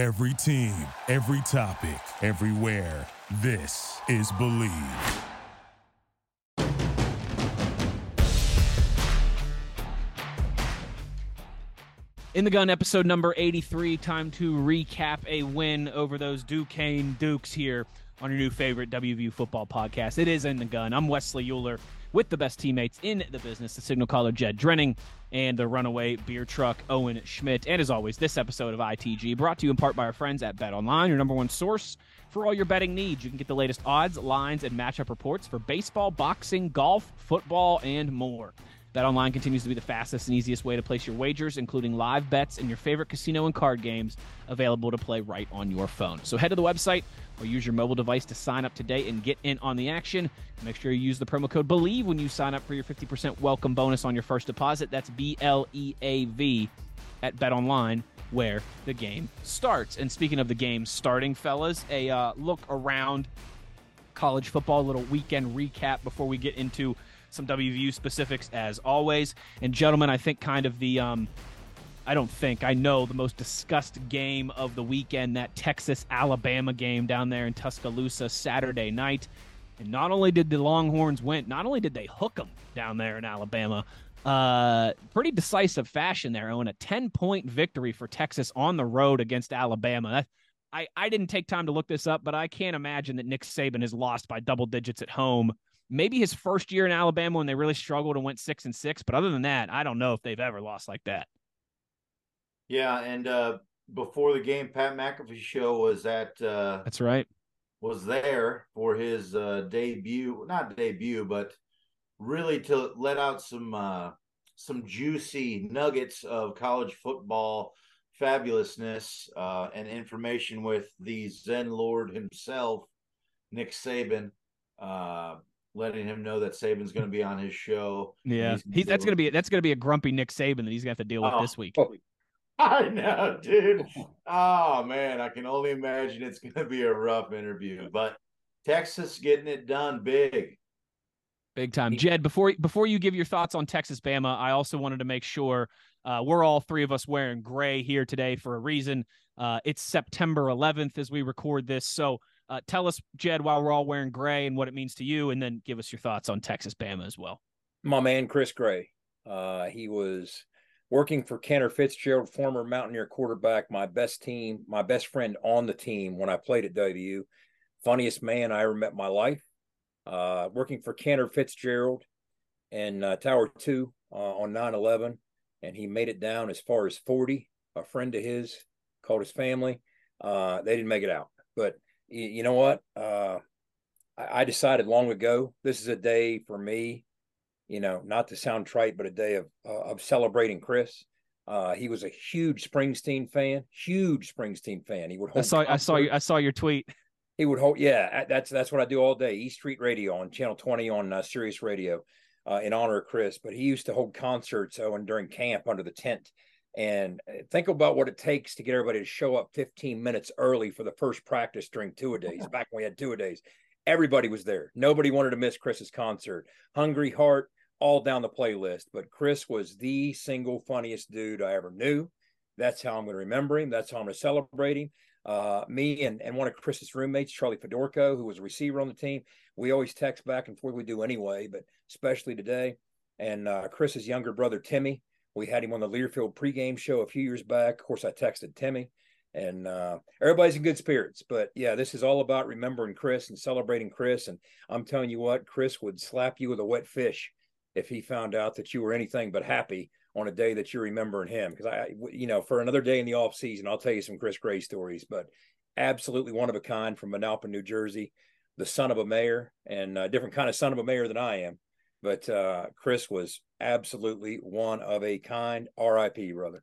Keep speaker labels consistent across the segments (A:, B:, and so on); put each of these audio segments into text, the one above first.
A: Every team, every topic, everywhere. This is Bleav.
B: In the gun, episode number 83. Time to recap a win over those Duquesne Dukes here on your new favorite WVU football podcast. It is In the Gun. I'm Wesley Euler with the best teammates in the business, the signal caller Jed Drenning and the runaway beer truck Owen Schmidt. And as always, this episode of ITG brought to you in part by our friends at Bet Online, your number one source for all your betting needs. You can get the latest odds, lines, and matchup reports for baseball, boxing, golf, football, and more. BetOnline continues to be the fastest and easiest way to place your wagers, including live bets and your favorite casino and card games available to play right on your phone. So head to the website or use your mobile device to sign up today and get in on the action. Make sure you use the promo code BLEAV when you sign up for your 50% welcome bonus on your first deposit. That's B L E A V at BetOnline where the game starts. And speaking of the game starting, fellas, a uh, look around college football, a little weekend recap before we get into some WVU specifics as always. And gentlemen, I think kind of the um, I don't think I know the most discussed game of the weekend that Texas Alabama game down there in Tuscaloosa Saturday night. And not only did the Longhorns win, not only did they hook them down there in Alabama, uh, pretty decisive fashion there, Owen. A 10 point victory for Texas on the road against Alabama. I, I didn't take time to look this up, but I can't imagine that Nick Saban has lost by double digits at home maybe his first year in Alabama when they really struggled and went six and six. But other than that, I don't know if they've ever lost like that.
C: Yeah, and uh, before the game, Pat McAfee show was at. Uh,
B: That's right.
C: Was there for his uh, debut, not debut, but really to let out some uh, some juicy nuggets of college football fabulousness uh, and information with the Zen Lord himself, Nick Saban. Uh, letting him know that Saban's going to be on his show.
B: Yeah, he's, he's that's going to be that's going to be a grumpy Nick Saban that he's going to have to deal with oh, this week.
C: I know, dude. Oh man, I can only imagine it's going to be a rough interview, but Texas getting it done big.
B: Big time, Jed. Before before you give your thoughts on Texas Bama, I also wanted to make sure uh, we're all three of us wearing gray here today for a reason. Uh, it's September 11th as we record this, so uh, tell us, Jed, why we're all wearing gray and what it means to you, and then give us your thoughts on Texas Bama as well.
D: My man, Chris Gray. Uh, he was working for Cantor Fitzgerald, former Mountaineer quarterback, my best team, my best friend on the team when I played at WU. Funniest man I ever met in my life. Uh, working for Cantor Fitzgerald in uh, Tower 2 uh, on 9 11, and he made it down as far as 40. A friend of his called his family. Uh, they didn't make it out, but you, you know what? Uh, I, I decided long ago this is a day for me. You know, not to sound trite, but a day of uh, of celebrating Chris. Uh, he was a huge Springsteen fan, huge Springsteen fan. He would.
B: I saw. I saw you. I saw your tweet.
D: He would hold. Yeah, that's that's what I do all day. East Street Radio on Channel Twenty on uh, Sirius Radio, uh, in honor of Chris. But he used to hold concerts. Oh, and during camp under the tent, and uh, think about what it takes to get everybody to show up 15 minutes early for the first practice during two a days. Back when we had two a days, everybody was there. Nobody wanted to miss Chris's concert. Hungry Heart, all down the playlist. But Chris was the single funniest dude I ever knew. That's how I'm going to remember him. That's how I'm going to celebrate him. Uh, me and, and one of Chris's roommates, Charlie Fedorko, who was a receiver on the team, we always text back and forth. We do anyway, but especially today. And uh, Chris's younger brother, Timmy, we had him on the Learfield pregame show a few years back. Of course, I texted Timmy, and uh, everybody's in good spirits. But yeah, this is all about remembering Chris and celebrating Chris. And I'm telling you what, Chris would slap you with a wet fish if he found out that you were anything but happy on a day that you're remembering him. Because I, you know, for another day in the off season, I'll tell you some Chris Gray stories. But absolutely one of a kind from Manalapan, New Jersey, the son of a mayor, and a different kind of son of a mayor than I am. But uh, Chris was absolutely one of a kind. R.I.P. brother.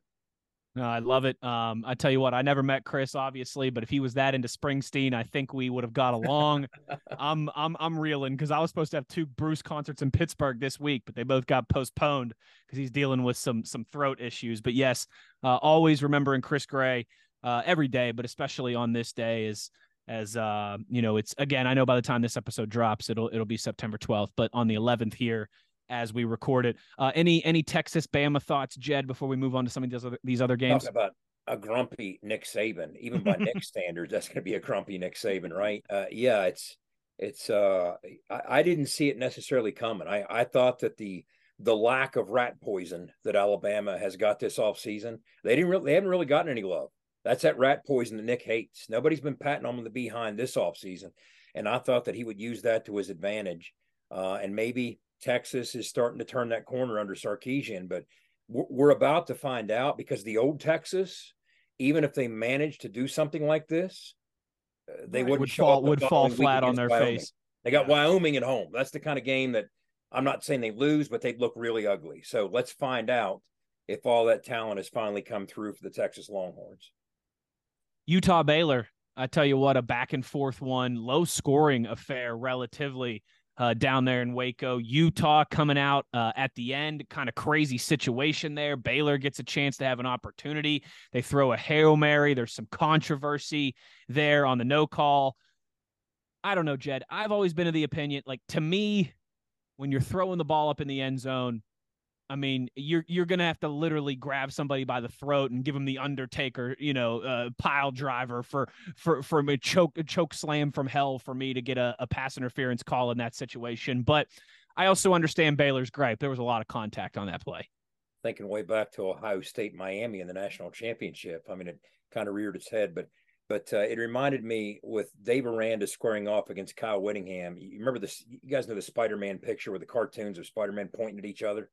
B: No, I love it. Um, I tell you what, I never met Chris, obviously, but if he was that into Springsteen, I think we would have got along. I'm I'm I'm reeling because I was supposed to have two Bruce concerts in Pittsburgh this week, but they both got postponed because he's dealing with some some throat issues. But yes, uh, always remembering Chris Gray uh, every day, but especially on this day is as uh, you know, it's again. I know by the time this episode drops, it'll it'll be September 12th, but on the 11th here as we record it. Uh, any any Texas Bama thoughts, Jed? Before we move on to some of these other these other games.
D: About a grumpy Nick Saban, even by Nick standards, that's going to be a grumpy Nick Saban, right? Uh, yeah, it's it's. Uh, I, I, didn't see it necessarily coming. I I thought that the the lack of rat poison that Alabama has got this off season, they didn't really, they haven't really gotten any love. That's that rat poison that Nick hates. Nobody's been patting him on the behind this off season, and I thought that he would use that to his advantage. Uh, and maybe Texas is starting to turn that corner under Sarkisian, but we're about to find out because the old Texas, even if they managed to do something like this, uh, they right.
B: would fall would fall flat on their
D: Wyoming.
B: face.
D: They got yeah. Wyoming at home. That's the kind of game that I'm not saying they lose, but they'd look really ugly. So let's find out if all that talent has finally come through for the Texas Longhorns.
B: Utah Baylor, I tell you what, a back and forth one, low scoring affair relatively uh, down there in Waco. Utah coming out uh, at the end, kind of crazy situation there. Baylor gets a chance to have an opportunity. They throw a Hail Mary. There's some controversy there on the no call. I don't know, Jed. I've always been of the opinion, like to me, when you're throwing the ball up in the end zone, I mean, you're you're gonna have to literally grab somebody by the throat and give them the Undertaker, you know, uh, pile driver for for for a choke a choke slam from hell for me to get a, a pass interference call in that situation. But I also understand Baylor's gripe. There was a lot of contact on that play.
D: Thinking way back to Ohio State, Miami in the national championship. I mean, it kind of reared its head, but but uh, it reminded me with Dave Aranda squaring off against Kyle Whittingham. You remember this? You guys know the Spider-Man picture with the cartoons of Spider-Man pointing at each other.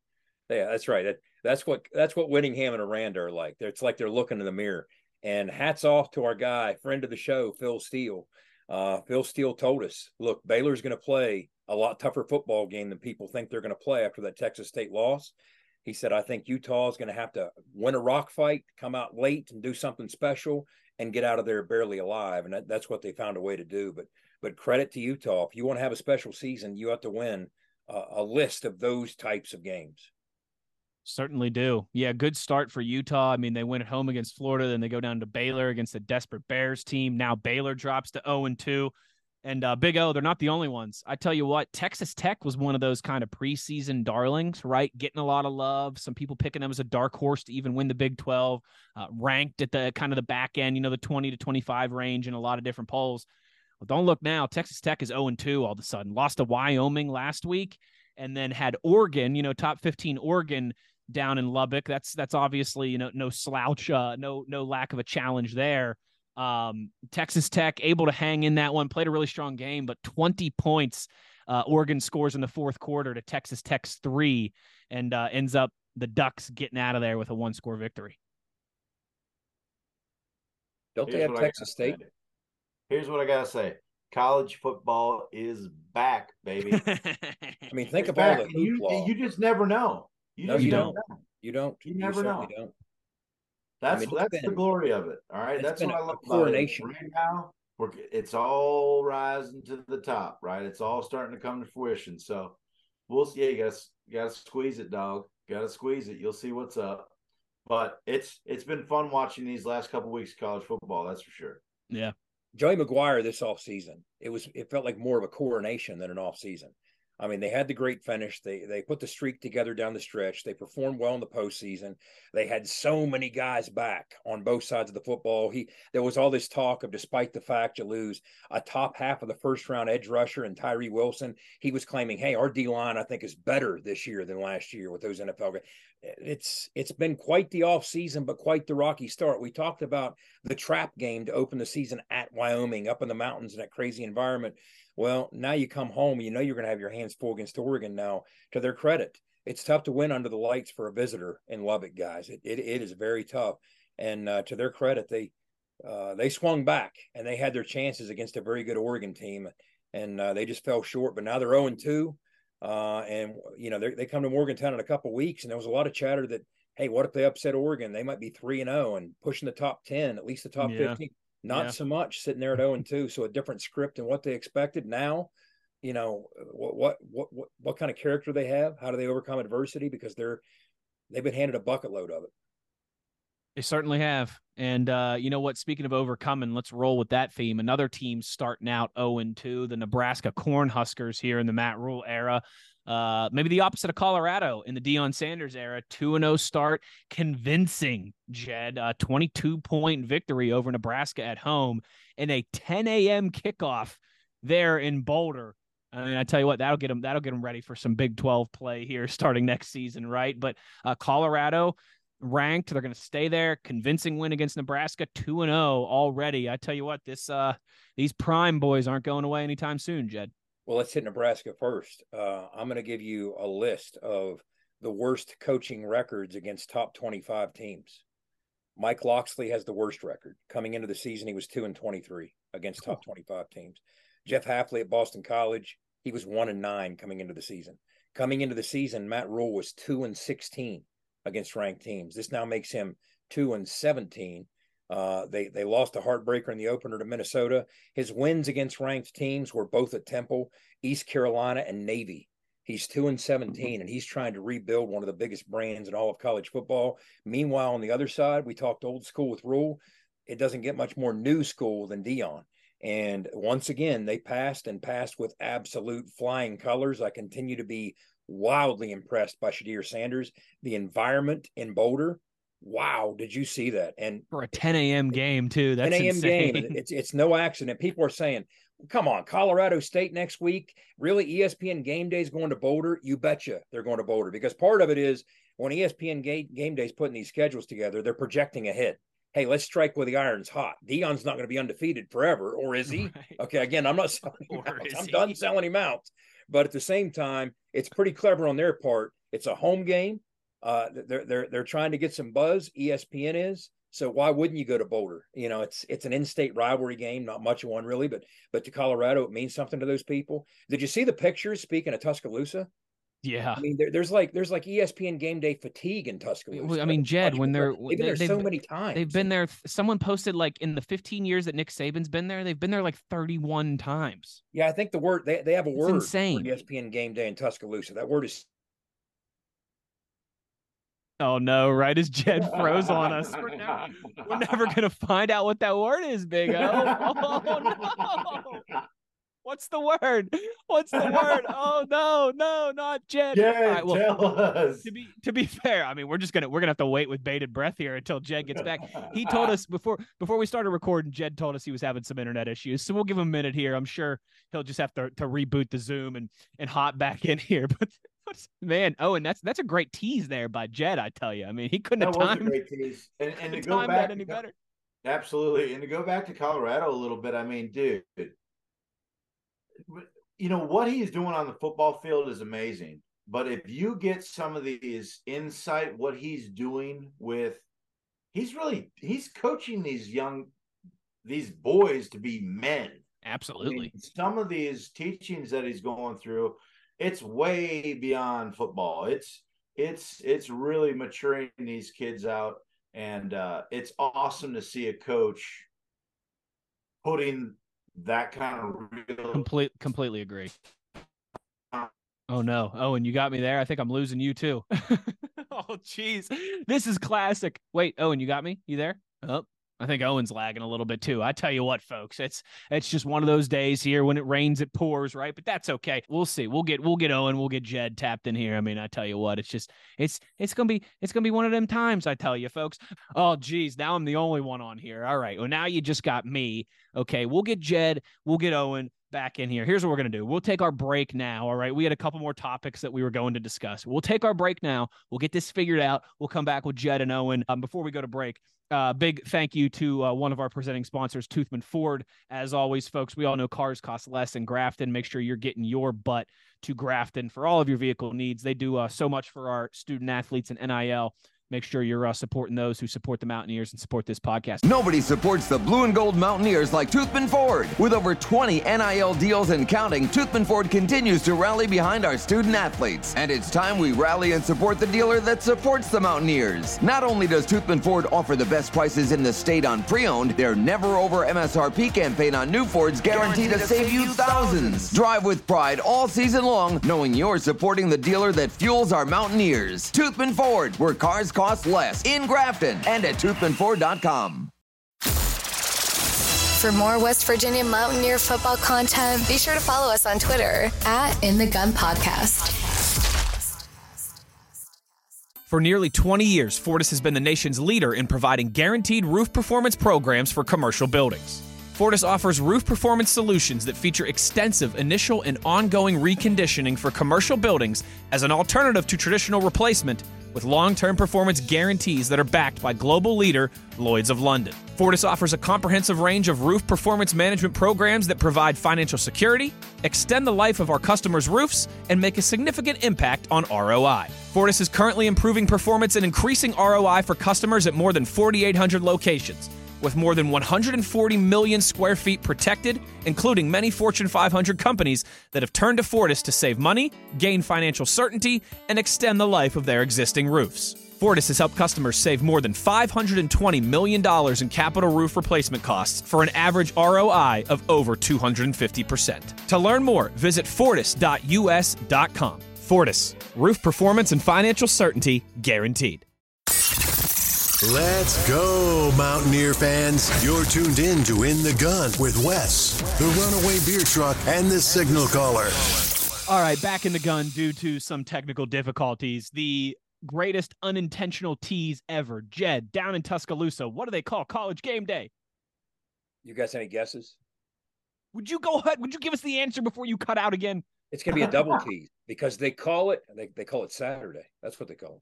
D: Yeah, that's right. That, that's what that's what Whittingham and Aranda are like. It's like they're looking in the mirror. And hats off to our guy, friend of the show, Phil Steele. Uh, Phil Steele told us, look, Baylor's going to play a lot tougher football game than people think they're going to play after that Texas State loss. He said, I think Utah is going to have to win a rock fight, come out late and do something special and get out of there barely alive. And that, that's what they found a way to do. But but credit to Utah. If you want to have a special season, you have to win a list of those types of games.
B: Certainly do. Yeah, good start for Utah. I mean, they went at home against Florida, then they go down to Baylor against the desperate Bears team. Now Baylor drops to 0 and 2. And uh, Big O, they're not the only ones. I tell you what, Texas Tech was one of those kind of preseason darlings, right? Getting a lot of love. Some people picking them as a dark horse to even win the Big 12, uh, ranked at the kind of the back end, you know, the 20 to 25 range in a lot of different polls. Well, don't look now. Texas Tech is 0 2 all of a sudden. Lost to Wyoming last week and then had Oregon, you know, top 15 Oregon down in Lubbock. That's that's obviously you know no slouch, uh, no no lack of a challenge there. Um, Texas Tech able to hang in that one, played a really strong game, but 20 points. Uh, Oregon scores in the fourth quarter to Texas Tech's three, and uh, ends up the Ducks getting out of there with a one score victory.
D: Don't Here's they have Texas State?
C: Say. Here's what I gotta say: college football is back, baby.
D: I mean, think it's about it.
C: You, you just never know.
D: You no, you don't. don't. You don't.
C: You never you know. Don't. That's I mean, that's been, the glory of it. All right, that's what I love
D: coronation.
C: Right now, we're it's all rising to the top. Right, it's all starting to come to fruition. So we'll see. Yeah, you got you got to squeeze it, dog. Got to squeeze it. You'll see what's up. But it's it's been fun watching these last couple weeks of college football. That's for sure.
B: Yeah.
D: Joey McGuire this off season, it was it felt like more of a coronation than an off season. I mean, they had the great finish. They they put the streak together down the stretch. They performed well in the postseason. They had so many guys back on both sides of the football. He there was all this talk of despite the fact you lose a top half of the first round edge rusher and Tyree Wilson, he was claiming, "Hey, our D line I think is better this year than last year with those NFL guys." It's it's been quite the off season, but quite the rocky start. We talked about the trap game to open the season at Wyoming, up in the mountains in that crazy environment. Well, now you come home, you know you're going to have your hands full against Oregon. Now, to their credit, it's tough to win under the lights for a visitor in Lubbock, guys. It it, it is very tough, and uh, to their credit, they uh, they swung back and they had their chances against a very good Oregon team, and uh, they just fell short. But now they're zero and two, uh, and you know they come to Morgantown in a couple weeks, and there was a lot of chatter that hey, what if they upset Oregon? They might be three and zero oh and pushing the top ten, at least the top yeah. fifteen. Not yeah. so much sitting there at 0 and 2. So a different script than what they expected. Now, you know, what, what, what, what, what kind of character they have? How do they overcome adversity? Because they're, they've been handed a bucket load of it.
B: They certainly have. And uh, you know what? Speaking of overcoming, let's roll with that theme. Another team starting out 0 and 2, the Nebraska Cornhuskers here in the Matt Rhule era. Uh, maybe the opposite of Colorado in the Deion Sanders era, 2 0 start, convincing Jed, a 22 point victory over Nebraska at home, and a 10 a.m. kickoff there in Boulder. I mean, I tell you what, that'll get them that'll get them ready for some Big 12 play here starting next season, right? But uh, Colorado ranked, they're going to stay there. Convincing win against Nebraska, 2 and 0 already. I tell you what, this uh these prime boys aren't going away anytime soon, Jed.
D: Well, let's hit Nebraska first. Uh, I'm going to give you a list of the worst coaching records against top 25 teams. Mike Locksley has the worst record. Coming into the season, he was 2 and 23 against top 25 teams. Jeff Hafley at Boston College, he was 1 and 9 coming into the season. Coming into the season, Matt Rhule was 2 and 16 against ranked teams. This now makes him 2 and 17 uh, they they lost a heartbreaker in the opener to Minnesota. His wins against ranked teams were both at Temple, East Carolina, and Navy. He's two and 17, and he's trying to rebuild one of the biggest brands in all of college football. Meanwhile, on the other side, we talked old school with Rhule. It doesn't get much more new school than Deion. And once again, they passed and passed with absolute flying colors. I continue to be wildly impressed by Shedeur Sanders. The environment in Boulder, wow, did you see that? And
B: for a 10 a.m. game too. That's 10 a.m.
D: Insane. game. It's it's no accident. People are saying, come on, Colorado State next week. Really, ESPN game day is going to Boulder. You betcha they're going to Boulder because part of it is when ESPN game, game day is putting these schedules together, they're projecting ahead. Hey, let's strike where the iron's hot. Deion's not going to be undefeated forever, or is he? Right. Okay, again, I'm not selling him out. I'm he? done selling him out. But at the same time, it's pretty clever on their part. It's a home game. Uh, they're they're they're trying to get some buzz. ESPN is. So why wouldn't you go to Boulder? You know, it's it's an in-state rivalry game, not much of one really, but but to Colorado, it means something to those people. Did you see the pictures? Speaking of Tuscaloosa,
B: yeah,
D: I mean, there, there's like there's like ESPN game day fatigue in Tuscaloosa.
B: I mean, Jed, when they're
D: they've been there so many times.
B: They've been there. Someone posted like in the 15 years that Nick Saban's been there, they've been there like 31 times.
D: Yeah, I think the word they, they have a
B: it's
D: word
B: insane.
D: for ESPN game day in Tuscaloosa. That word is
B: Oh no! Right as Jed froze on us, we're never, we're never gonna find out what that word is, Big O. Oh no! What's the word? What's the word? Oh no, no, not Jed.
C: Yeah, right, well, tell us.
B: To be to be fair, I mean we're just gonna we're gonna have to wait with bated breath here until Jed gets back. He told us before before we started recording, Jed told us he was having some internet issues, so we'll give him a minute here. I'm sure he'll just have to to reboot the Zoom and and hop back in here, but. Man, oh, and that's that's a great tease there by Jed. I tell you, I mean, he couldn't
C: that
B: have timed.
C: Was a great tease, and, and to go back
B: any better.
C: Absolutely, and to go back to Colorado a little bit. I mean, dude, you know what he's doing on the football field is amazing. But if you get some of these insight, what he's doing with, he's really he's coaching these young, these boys to be men.
B: Absolutely. I mean,
C: some of these teachings that he's going through it's way beyond football. It's it's it's really maturing these kids out, and uh, it's awesome to see a coach putting that kind of real.
B: Complete, completely agree. Oh no! Oh, and you got me there. I think I'm losing you too. oh, jeez, this is classic. Wait, oh, and you got me. You there? Oh, I think Owen's lagging a little bit too. I tell you what, folks, it's it's just one of those days here when it rains, it pours, right? But that's okay. We'll see. We'll get we'll get Owen, we'll get Jed tapped in here. I mean, I tell you what, it's just it's it's gonna be it's gonna be one of them times. I tell you, folks. Oh, geez, now I'm the only one on here. All right. Well, now you just got me. Okay, we'll get Jed, we'll get Owen back in here. Here's what we're going to do. We'll take our break now. All right. We had a couple more topics that we were going to discuss. We'll take our break now. We'll get this figured out. We'll come back with Jed and Owen. Um, before we go to break, uh, big thank you to uh, one of our presenting sponsors, Toothman Ford. As always, folks, we all know cars cost less in Grafton. Make sure you're getting your butt to Grafton for all of your vehicle needs. They do uh, so much for our student athletes and NIL make sure you're uh, supporting those who support the Mountaineers and support this podcast.
E: Nobody supports the blue and gold Mountaineers like Toothman Ford. With over 20 NIL deals and counting, Toothman Ford continues to rally behind our student athletes. And it's time we rally and support the dealer that supports the Mountaineers. Not only does Toothman Ford offer the best prices in the state on pre-owned, their never over MSRP campaign on new Fords guaranteed, guaranteed to, save, you thousands. thousands. Drive with pride all season long, knowing you're supporting the dealer that fuels our Mountaineers. Toothman Ford, where cars cost less in Grafton and at toothmanford.com.
F: For more West Virginia Mountaineer football content, be sure to follow us on Twitter at In the Gun Podcast.
B: For nearly 20 years, Fortis has been the nation's leader in providing guaranteed roof performance programs for commercial buildings. Fortis offers roof performance solutions that feature extensive initial and ongoing reconditioning for commercial buildings as an alternative to traditional replacement with long term performance guarantees that are backed by global leader Lloyds of London. Fortis offers a comprehensive range of roof performance management programs that provide financial security, extend the life of our customers' roofs, and make a significant impact on ROI. Fortis is currently improving performance and increasing ROI for customers at more than 4,800 locations with more than 140 million square feet protected, including many Fortune 500 companies that have turned to Fortis to save money, gain financial certainty, and extend the life of their existing roofs. Fortis has helped customers save more than $520 million in capital roof replacement costs for an average ROI of over 250%. To learn more, visit fortis.us.com. Fortis, roof performance and financial certainty guaranteed.
F: Let's go, Mountaineer fans. You're tuned in to In the Gun with Wes, the Runaway Beer Truck, and the Signal Caller.
B: All right, back in the gun due to some technical difficulties. The greatest unintentional tease ever. Jed, down in Tuscaloosa, what do they call college game day?
D: You guys any guesses?
B: Would you go ahead? Would you give us the answer before you cut out again?
D: It's going to be a double tease because they call it they, they call it Saturday. That's what they call it.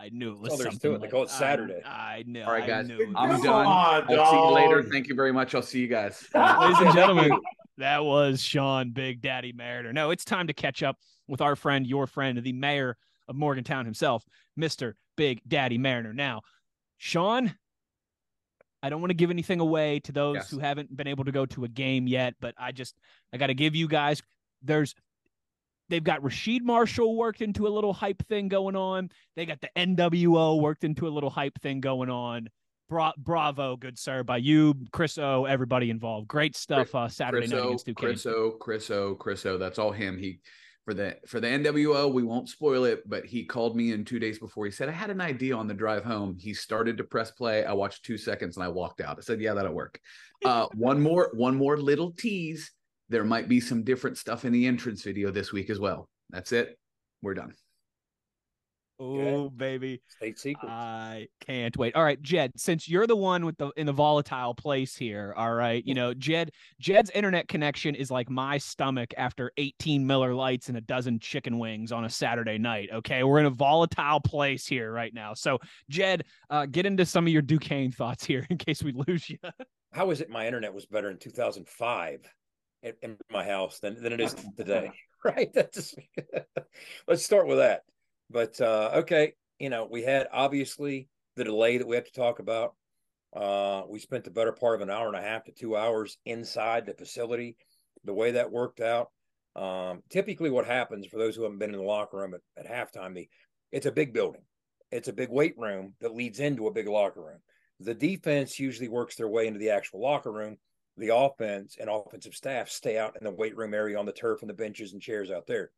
B: I knew it was
D: Oh,
B: something.
D: two. They
B: like-
D: call it Saturday.
B: I, I know.
G: All right,
B: I
G: guys.
B: knew.
G: I'm done.
C: on,
G: I'll see you later. Thank you very much. I'll see you guys.
B: Ladies and gentlemen, that was Sean Big Daddy Mariner. No, it's time to catch up with our friend, your friend, the mayor of Morgantown himself, Mr. Big Daddy Mariner. Now, Sean, I don't want to give anything away to those
G: Yes.
B: who haven't been able to go to a game yet, but I just I got to give you guys there's they've got Rasheed Marshall worked into a little hype thing going on. They got the NWO worked into a little hype thing going on. Bra- bravo, good sir, by you, Chris O, everybody involved. Great stuff. Uh, Saturday
G: Chris
B: night
G: O,
B: against Duquesne.
G: Chris O, Chris O, Chris O. That's all him. He for the for the NWO. We won't spoil it, but he called me in two days before. He said I had an idea on the drive home. He started to press play. I watched two seconds and I walked out. I said, "Yeah, that'll work." Uh, one more, one more little tease. There might be some different stuff in the entrance video this week as well. That's it. We're done.
B: Oh, baby.
D: State secret.
B: I can't wait. All right, Jed, since you're the one with the in the volatile place here, all right, you know, Jed Jed's internet connection is like my stomach after 18 Miller Lites and a dozen chicken wings on a Saturday night. Okay. We're in a volatile place here right now. So, Jed, uh, get into some of your Duquesne thoughts here in case we lose you.
D: How is it my internet was better in 2005 in, in my house than, than it is today? Right. That's let's start with that. But uh, okay, you know, we had obviously the delay that we have to talk about. Uh, we spent the better part of an hour and a half to two hours inside the facility. The way that worked out. Um, typically, what happens for those who haven't been in the locker room at, at halftime, the it's a big building. It's a big weight room that leads into a big locker room. The defense usually works their way into the actual locker room. The offense and offensive staff stay out in the weight room area on the turf and the benches and chairs out there.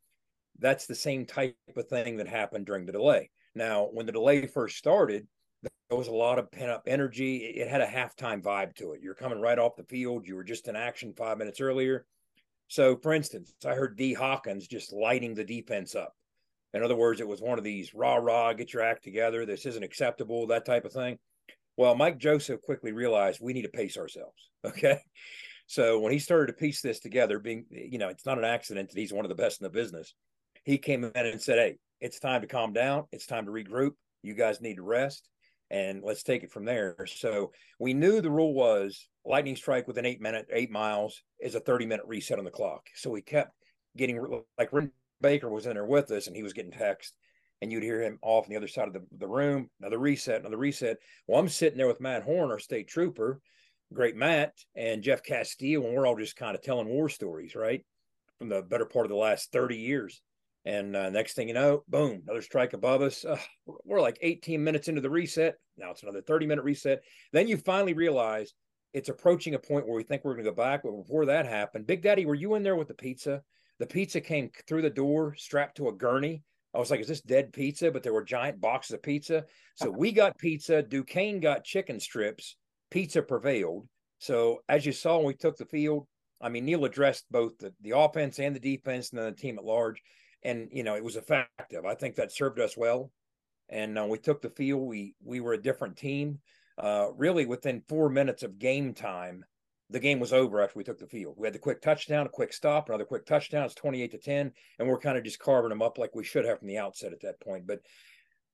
D: That's the same type of thing that happened during the delay. Now, when the delay first started, there was a lot of pent up energy. It had a halftime vibe to it. You're coming right off the field. You were just in action five minutes earlier. So, for instance, I heard D. Hawkins just lighting the defense up. In other words, it was one of these rah rah, get your act together. This isn't acceptable, that type of thing. Well, Mike Joseph quickly realized we need to pace ourselves. Okay. So when he started to piece this together, being, you know, it's not an accident that he's one of the best in the business. He came in and said, Hey, it's time to calm down. It's time to regroup. You guys need to rest and let's take it from there. So we knew the rule was lightning strike within eight minutes, eight miles is a 30 minute reset on the clock. So we kept getting like Baker was in there with us and he was getting text and you'd hear him off on the other side of the, the room, another reset, another reset. Well, I'm sitting there with Matt Horn, our state trooper, great Matt, and Jeff Castillo, and we're all just kind of telling war stories, right? From the better part of the last 30 years. And uh, next thing you know, boom, another strike above us. Uh, we're like 18 minutes into the reset. Now it's another 30 minute reset. Then you finally realize it's approaching a point where we think we're going to go back. But before that happened, Big Daddy, were you in there with the pizza? The pizza came through the door strapped to a gurney. I was like, is this dead pizza? But there were giant boxes of pizza. So we got pizza. Duquesne got chicken strips. Pizza prevailed. So as you saw when we took the field, I mean, Neal addressed both the, the offense and the defense and then the team at large. And, you know, it was effective. I think that served us well. and uh, we took the field. We we were a different team. Uh, really, within four minutes of game time, the game was over after we took the field. We had the quick touchdown, a quick stop, another quick touchdown. It's 28 to 10. And we're kind of just carving them up like we should have from the outset at that point. But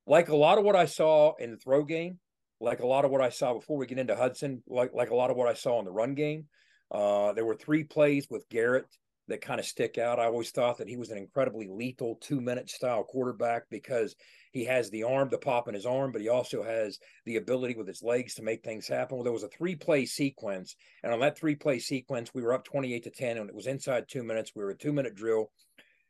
D: like a lot of what I saw in the throw game, like a lot of what I saw before we get into Hudson, like like a lot of what I saw in the run game, uh, there were three plays with Garrett that kind of stick out. I always thought that he was an incredibly lethal two minute style quarterback because he has the arm, the pop in his arm, but he also has the ability with his legs to make things happen. Well, there was a three play sequence, and on that three play sequence, we were up 28 to 10, and it was inside two minutes. We were a two minute drill.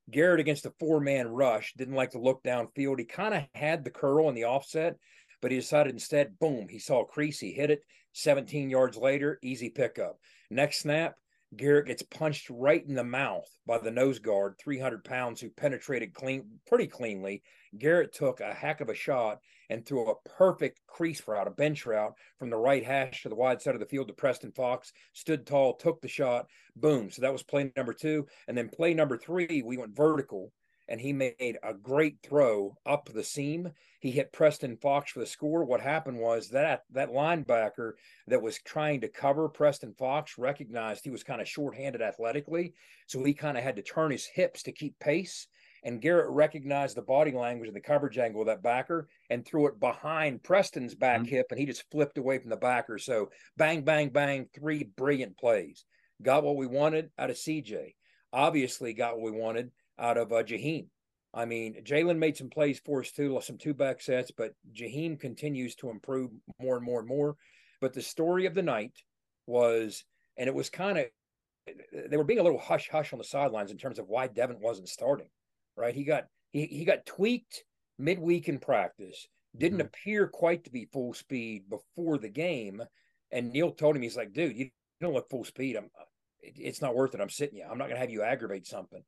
D: Garrett against a four man rush didn't like to look downfield. He kind of had the curl and the offset, but he decided instead, boom, he saw he hit it. 17 yards later, easy pickup. Next snap, Garrett gets punched right in the mouth by the nose guard, 300 pounds, who penetrated clean, pretty cleanly. Garrett took a heck of a shot and threw a perfect crease route, a bench route from the right hash to the wide side of the field to Preston Fox. Stood tall, took the shot, boom. So that was play number two. And then play number three, we went vertical and he made a great throw up the seam. He hit Preston Fox for the score. What happened was that that linebacker that was trying to cover Preston Fox recognized he was kind of shorthanded athletically, so he kind of had to turn his hips to keep pace. And Garrett recognized the body language and the coverage angle of that backer and threw it behind Preston's back mm-hmm. hip, and he just flipped away from the backer. So bang, bang, bang, three brilliant plays. Got what we wanted out of CJ. Obviously, got what we wanted out of uh, Jahiem. I mean, Jalen made some plays for us too, some two back sets, but Jahiem continues to improve more and more and more. But the story of the night was, and it was kind of, they were being a little hush hush on the sidelines in terms of why Devin wasn't starting, right? He got he he got tweaked midweek in practice, didn't mm-hmm. appear quite to be full speed before the game, and Neal told him he's like, dude, you don't look full speed. I'm, it's not worth it. I'm sitting you. I'm not going to have you aggravate something.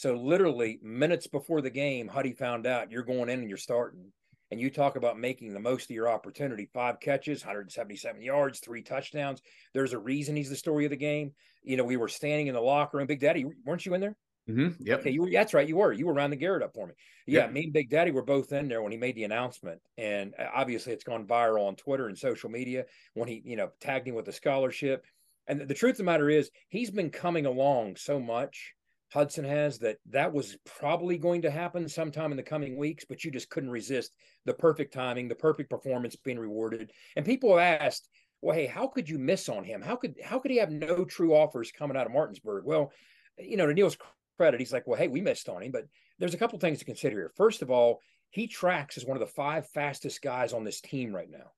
D: So literally minutes before the game, Huddy found out you're going in and you're starting. And you talk about making the most of your opportunity. Five catches, 177 yards, three touchdowns. There's a reason he's the story of the game. You know, we were standing in the locker room. Big Daddy, weren't you in there?
G: Mm-hmm. Yep.
D: Okay, you were, that's right. You were. You were around the Garrett up for me. Yeah, yep. me and Big Daddy were both in there when he made the announcement, and uh, obviously it's gone viral on Twitter and social media when he, you know, tagged him with the scholarship. And the truth of the matter is, he's been coming along so much Hudson has that that was probably going to happen sometime in the coming weeks, but you just couldn't resist the perfect timing, the perfect performance being rewarded. And people have asked, well, hey, how could you miss on him? How could how could he have no true offers coming out of Martinsburg? Well, you know, to Neal's credit, he's like, well, hey, we missed on him, but there's a couple things to consider here. First of all, he tracks as one of the five fastest guys on this team right now.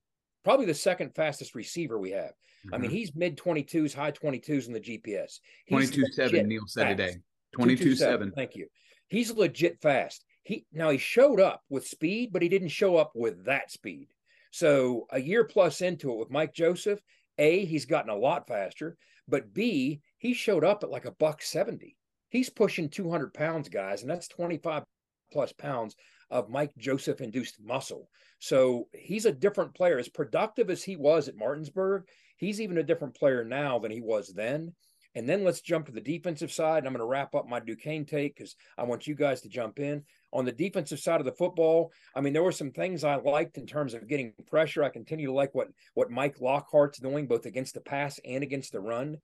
D: Probably the second fastest receiver we have. Mm-hmm. I mean, mm-hmm. he's mid 22s, high 22s in the GPS.
G: 22 7, Neil said fast. today. 22 7.
D: Thank you. He's legit fast. He now he showed up with speed, but he didn't show up with that speed. So a year plus into it with Mike Joseph, A, he's gotten a lot faster, but B, he showed up at like a buck 70. He's pushing 200 pounds, guys, and that's 25 plus pounds of Mike Joseph induced muscle. So he's a different player. As productive as he was at Martinsburg, he's even a different player now than he was then. And then let's jump to the defensive side. And I'm going to wrap up my Duquesne take because I want you guys to jump in. On the defensive side of the football, I mean, there were some things I liked in terms of getting pressure. I continue to like what what Mike Lockhart's doing, both against the pass and against the run.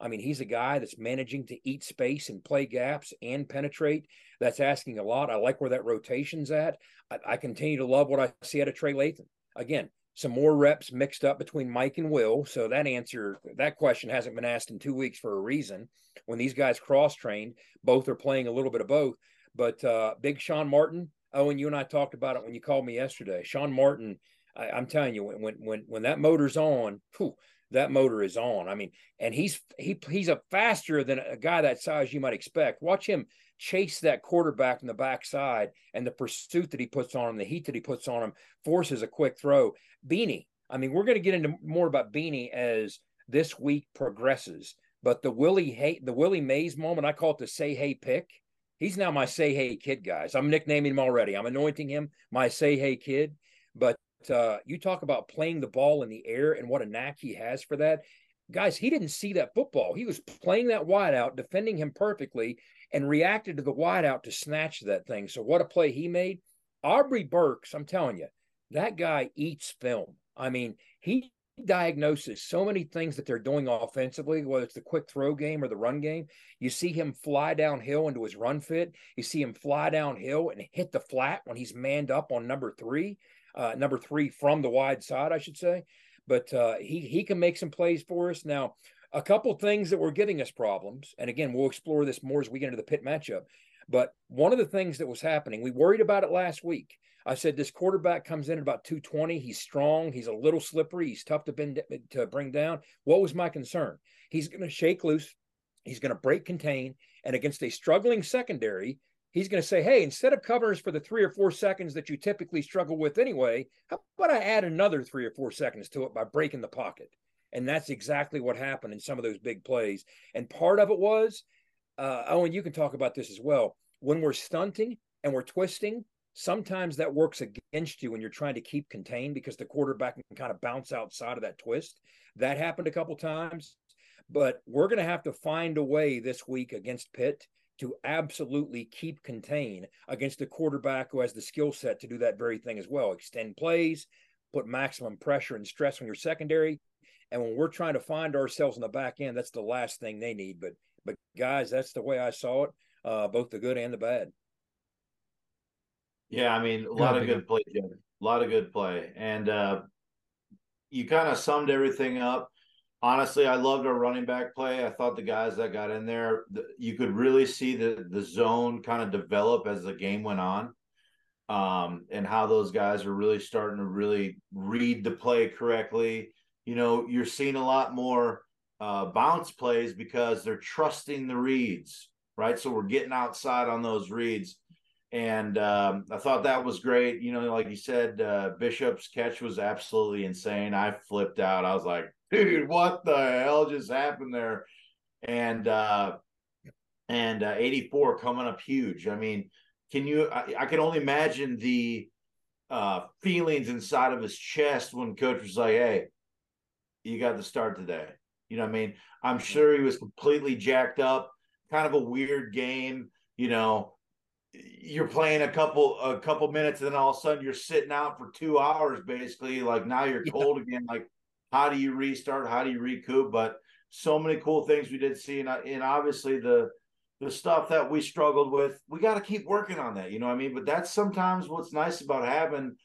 D: I mean, he's a guy that's managing to eat space and play gaps and penetrate. That's asking a lot. I like where that rotation's at. I, I continue to love what I see out of Trey Lathan. Again, some more reps mixed up between Mike and Will. So that answer, that question hasn't been asked in two weeks for a reason. When these guys cross trained, both are playing a little bit of both. But uh, big Sean Martin, Owen, you and I talked about it when you called me yesterday. Sean Martin, I, am telling you, when when when that motor's on, whew, that motor is on. I mean, and he's he he's a faster than a guy that size you might expect. Watch him chase that quarterback from the backside and the pursuit that he puts on him, the heat that he puts on him, forces a quick throw. Beanie, I mean, we're going to get into more about Beanie as this week progresses. But the Willie hey, the Willie Mays moment, I call it the say hey pick. He's now my say hey kid, guys. I'm nicknaming him already. I'm anointing him my say hey kid. But uh, you talk about playing the ball in the air and what a knack he has for that. Guys, he didn't see that football. He was playing that wide out, defending him perfectly, and reacted to the wideout to snatch that thing. So what a play he made. Aubrey Burks, I'm telling you, that guy eats film. I mean, he diagnoses so many things that they're doing offensively, whether it's the quick throw game or the run game. You see him fly downhill into his run fit. You see him fly downhill and hit the flat when he's manned up on number three, uh, number three from the wide side, I should say. But uh, he he can make some plays for us now. A couple things that were giving us problems, and again, we'll explore this more as we get into the Pitt matchup. But one of the things that was happening, we worried about it last week. I said this quarterback comes in at about 220. He's strong. He's a little slippery. He's tough to, bend, to bring down. What was my concern? He's going to shake loose. He's going to break contain. And against a struggling secondary, he's going to say, hey, instead of covers for the three or four seconds that you typically struggle with anyway, how about I add another three or four seconds to it by breaking the pocket? And that's exactly what happened in some of those big plays. And part of it was, uh, Owen, you can talk about this as well. When we're stunting and we're twisting, sometimes that works against you when you're trying to keep contained because the quarterback can kind of bounce outside of that twist. That happened a couple times, but we're going to have to find a way this week against Pitt to absolutely keep contained against the quarterback who has the skill set to do that very thing as well. Extend plays, put maximum pressure and stress on your secondary. And when we're trying to find ourselves in the back end, that's the last thing they need. But but guys, that's the way I saw it, uh, both the good and the bad.
C: Yeah, I mean, a lot of good play, Jim. A lot of good play. And uh, you kind of summed everything up. Honestly, I loved our running back play. I thought the guys that got in there, the, you could really see the the zone kind of develop as the game went on, um, and how those guys are really starting to really read the play correctly. You know, you're seeing a lot more uh, bounce plays because they're trusting the reads, right? So we're getting outside on those reads and um, I thought that was great. You know, like you said, uh, Bishop's catch was absolutely insane. I flipped out. I was like, dude, what the hell just happened there? And uh, and uh, 84 coming up huge. I mean, can you? I, I can only imagine the uh, feelings inside of his chest when coach was like, "Hey, you got to start today." You know what I mean? I'm sure he was completely jacked up. Kind of a weird game. You know, you're playing a couple a couple minutes and then all of a sudden you're sitting out for two hours basically like now you're cold yeah. again like how do you restart how do you recoup but so many cool things we did see and, and obviously the the stuff that we struggled with we got to keep working on that you know what i mean but that's sometimes what's nice about having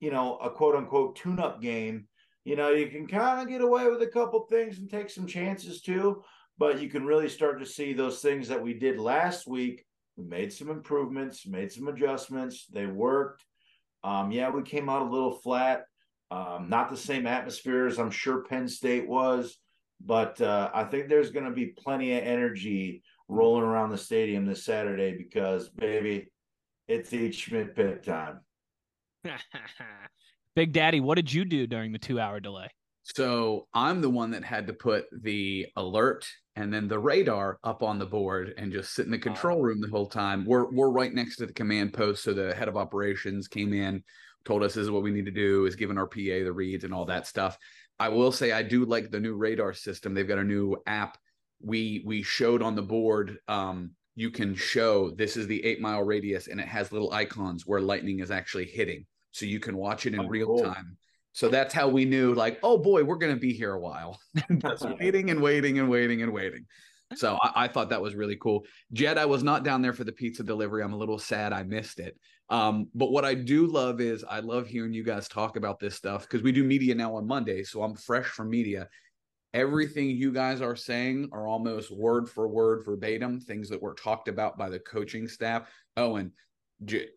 C: you know a quote unquote tune up game you know you can kind of get away with a couple things and take some chances too but you can really start to see those things that we did last week we made some improvements, made some adjustments. They worked. Um, yeah, we came out a little flat. Um, not the same atmosphere as I'm sure Penn State was, but uh, I think there's going to be plenty of energy rolling around the stadium this Saturday because, baby, it's Eat Schmidt Pitt time.
B: Big Daddy, what did you do during the two hour delay?
G: So I'm the one that had to put the alert and then the radar up on the board and just sit in the control room the whole time. We're we're right next to the command post, so the head of operations came in, told us this is what we need to do, is giving our PA the reads and all that stuff. I will say I do like the new radar system. They've got a new app. We we showed on the board. Um, you can show this is the eight mile radius, and it has little icons where lightning is actually hitting, so you can watch it in oh, real cool. time so that's how we knew, like, oh boy, we're going to be here a while. Just waiting and waiting and waiting and waiting. So I, I, thought that was really cool. Jed, I was not down there for the pizza delivery. I'm a little sad I missed it. Um, but what I do love is I love hearing you guys talk about this stuff because we do media now on Monday. So I'm fresh from media. Everything you guys are saying are almost word for word verbatim things that were talked about by the coaching staff. Oh, and J-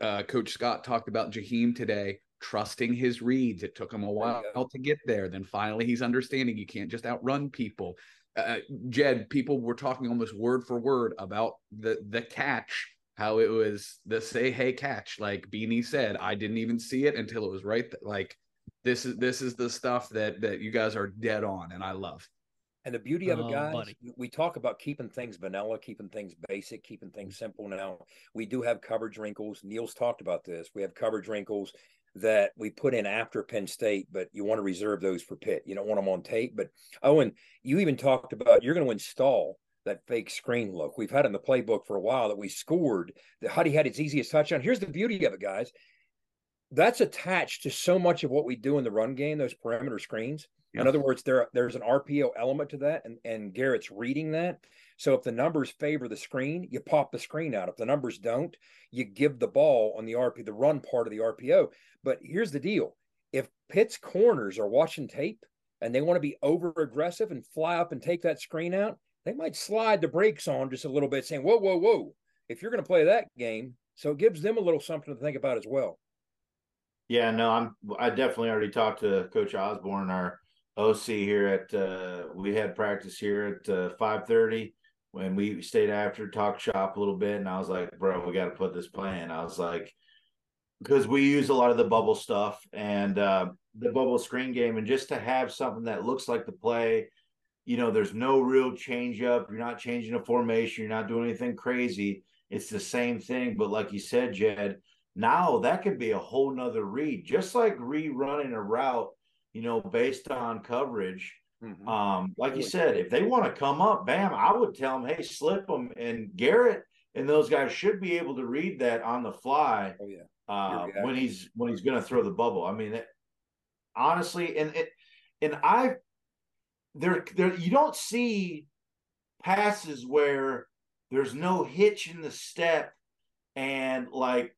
G: uh, Coach Scott talked about Jahiem today trusting his reads. It took him a while to get there. Then finally, he's understanding you can't just outrun people. Uh, uh, Jed, people were talking almost word for word about the the catch, how it was the say hey catch. Like Beanie said, I didn't even see it until it was right. Th- like this is this is the stuff that that you guys are dead on, and I love.
D: And the beauty of it, oh, guys, we talk about keeping things vanilla, keeping things basic, keeping mm. things simple. Now we do have coverage wrinkles. Neal's talked about this. We have coverage wrinkles that we put in after Penn State, but you want to reserve those for Pitt. You don't want them on tape. But Owen, you even talked about you're going to install that fake screen look. We've had in the playbook for a while that we scored. That Huddy had its easiest touchdown. Here's the beauty of it, guys. That's attached to so much of what we do in the run game, those perimeter screens. Yep. In other words, there there's an RPO element to that, and, and Garrett's reading that. So if the numbers favor the screen, you pop the screen out. If the numbers don't, you give the ball on the RP, the run part of the RPO. But here's the deal: if Pitt's corners are watching tape and they want to be over aggressive and fly up and take that screen out, they might slide the brakes on just a little bit, saying, "Whoa, whoa, whoa!" If you're going to play that game, so it gives them a little something to think about as well.
C: Yeah, no, I'm. I definitely already talked to Coach Osborne, our OC here at. Uh, we had practice here at uh, five thirty when we stayed after, talk shop a little bit, and I was like, "Bro, we got to put this plan." I was like, because we use a lot of the bubble stuff and uh, the bubble screen game, and just to have something that looks like the play. You know, there's no real change up. You're not changing a formation. You're not doing anything crazy. It's the same thing, but like you said, Jed now that could be a whole nother read, just like rerunning a route, you know, based on coverage. Mm-hmm. Um, like you said, if they want to come up, bam, I would tell them, hey, slip them. And Garrett and those guys should be able to read that on the fly.
D: Oh yeah.
C: Uh, when he's when he's going to throw the bubble. I mean, it, honestly, and it, and I, there, there, you don't see passes where there's no hitch in the step and like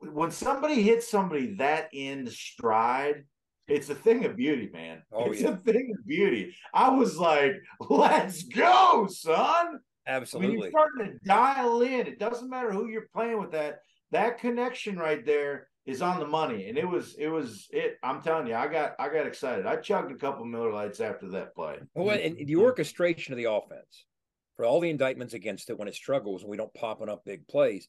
C: when somebody hits somebody that in stride, it's a thing of beauty, man. Oh, it's yeah. a thing of beauty. I was like, let's go, son.
D: Absolutely.
C: When you're starting to dial in, it doesn't matter who you're playing with that. That connection right there is on the money. And it was, it was it. I'm telling you, I got I got excited. I chugged a couple Miller Lites after that play.
D: Well, and the orchestration of the offense for all the indictments against it when it struggles and we don't popping up big plays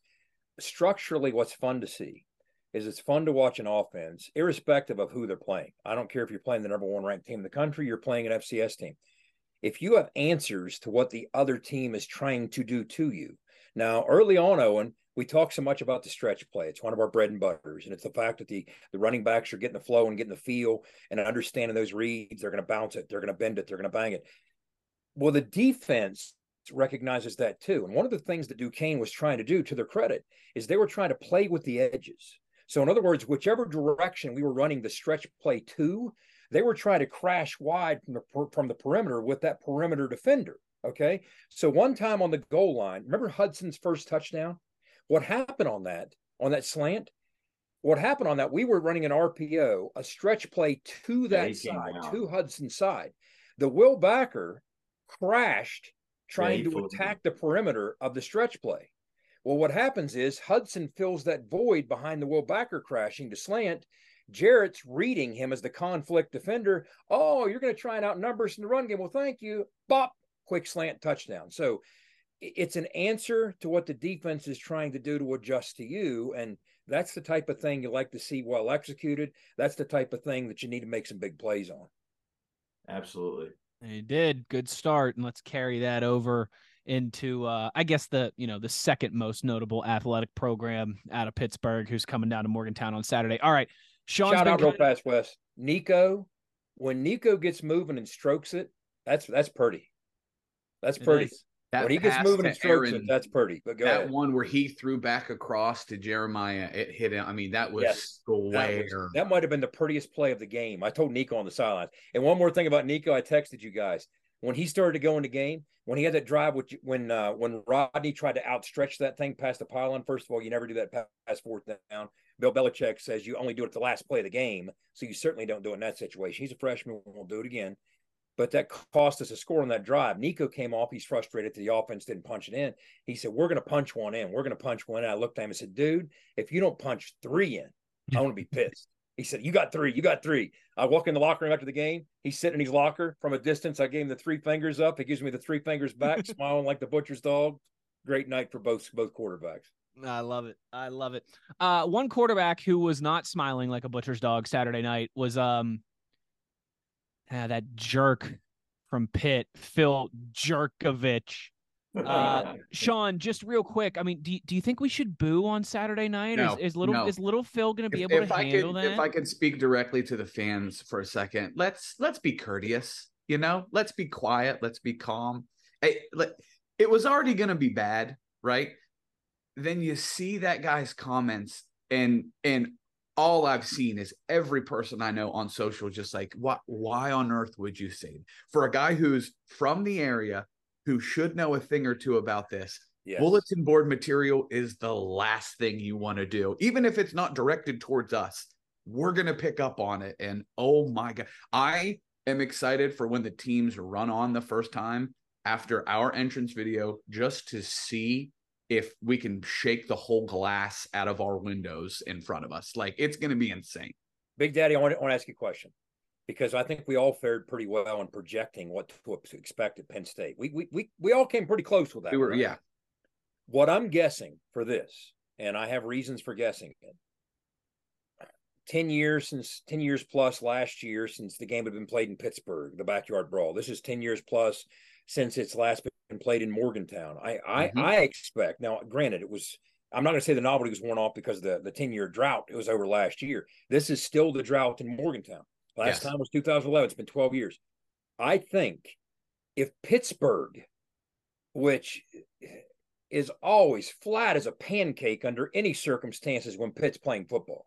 D: structurally, what's fun to see is it's fun to watch an offense, irrespective of who they're playing. I don't care if you're playing the number one ranked team in the country, you're playing an FCS team. If you have answers to what the other team is trying to do to you. Now, early on, Owen, we talk so much about the stretch play. It's one of our bread and butters. And it's the fact that the, the running backs are getting the flow and getting the feel and understanding those reads. They're going to bounce it, they're going to bend it, they're going to bang it. Well, the defense recognizes that too. And one of the things that Duquesne was trying to do, to their credit, is they were trying to play with the edges. So, in other words, whichever direction we were running the stretch play to, they were trying to crash wide from the from the perimeter with that perimeter defender. Okay, so one time on the goal line, remember Hudson's first touchdown? What happened on that on that slant? What happened on that? We were running an RPO, a stretch play to that side, to Hudson's side. The Will Backer crashed trying to attack the perimeter of the stretch play. Well, what happens is Hudson fills that void behind the Will Backer crashing to slant. Garrett's reading him as the conflict defender. Oh, you're going to try and outnumber us in the run game. Well, thank you. Bop, quick slant touchdown. So it's an answer to what the defense is trying to do to adjust to you. And that's the type of thing you like to see well executed. That's the type of thing that you need to make some big plays on.
C: Absolutely.
B: He did. Good start. And let's carry that over into uh, I guess the you know the second most notable athletic program out of Pittsburgh, who's coming down to Morgantown on Saturday. All right,
D: Sean. Shout out real fast, Wes. Nico, when Nico gets moving and strokes it, that's that's pretty. That's pretty. That when he gets moving and strokes Aaron, it, that's pretty. But
G: that
D: ahead.
G: one where he threw back across to Jeremiah, it hit him. I mean, that was yes, square.
D: That, was, that might have been the prettiest play of the game. I told Nico on the sidelines. And one more thing about Nico, I texted you guys when he started to go in the game. When he had that drive, which when uh, when Rodney tried to outstretch that thing past the pylon. First of all, you never do that pass fourth down. Bill Belichick says you only do it at the last play of the game, so you certainly don't do it in that situation. He's a freshman; won't do it again but that cost us a score on that drive. Nico came off. He's frustrated that the offense didn't punch it in. He said, We're going to punch one in. We're going to punch one in. I looked at him and said, Dude, if you don't punch three in, I want to be pissed. He said, You got three. You got three. I walk in the locker room after the game. He's sitting in his locker from a distance. I gave him the three fingers up. He gives me the three fingers back, smiling like the butcher's dog. Great night for both both quarterbacks.
B: I love it. I love it. Uh, one quarterback who was not smiling like a butcher's dog Saturday night was um ah, that jerk from Pitt, Phil Jurkovec. Uh, Sean, just real quick. I mean, do you, do you think we should boo on Saturday night?
G: No,
B: is, is little
G: no.
B: is little Phil going to be if, able
G: if
B: to
G: I
B: handle
G: could,
B: that?
G: If I could speak directly to the fans for a second, let's let's be courteous. You know, let's be quiet. Let's be calm. Hey, it was already going to be bad, right? Then you see that guy's comments, and and all I've seen is every person I know on social just like, what why on earth would you say for a guy who's from the area who should know a thing or two about this?
D: Yes.
G: Bulletin board material is the last thing you want to do, even if it's not directed towards us. We're gonna pick up on it, and oh my god, I am excited for when the teams run on the first time after our entrance video, just to see if we can shake the whole glass out of our windows in front of us. Like it's going to be insane.
D: Big Daddy, I want, to, I want to ask you a question because I think we all fared pretty well in projecting what to expect at Penn State. We we we, we all came pretty close with that.
G: We were,
D: right?
G: yeah.
D: What I'm guessing for this, and I have reasons for guessing it. 10 years since 10 years plus last year since the game had been played in Pittsburgh, the backyard brawl. This is 10 years plus since it's last been played in Morgantown. I I, mm-hmm. I expect now. Granted, it was. I'm not going to say the novelty was worn off because the the 10 year drought it was over last year. This is still the drought in Morgantown. Last yes. time was 2011. It's been 12 years. I think if Pittsburgh, which is always flat as a pancake under any circumstances when Pitt's playing football,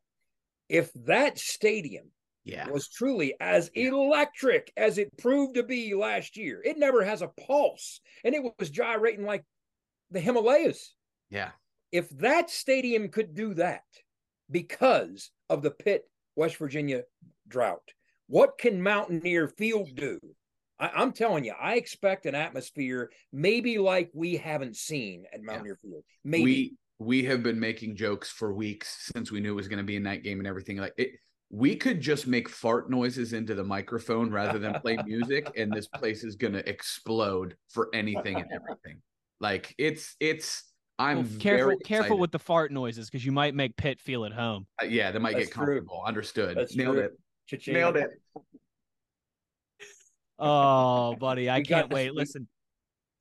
D: if that stadium
G: yeah.
D: It was truly as electric as it proved to be last year. It never has a pulse, and it was gyrating like the Himalayas.
G: Yeah.
D: If that stadium could do that because of the Pitt, West Virginia drought, what can Mountaineer Field do? I, am telling you, I expect an atmosphere maybe like we haven't seen at Mountaineer yeah. Field. Maybe.
G: We, we have been making jokes for weeks since we knew it was going to be a night game and everything. Like it, we could just make fart noises into the microphone rather than play music and this place is going to explode for anything and everything. Like it's it's i'm well,
B: careful careful with the fart noises because you might make Pitt feel at home.
G: Uh, yeah they might
D: That's
G: get comfortable.
D: True.
G: understood.
D: That's
G: nailed
D: true.
G: it.
D: Cha-ching.
G: nailed it.
B: Oh buddy i we can't wait. listen.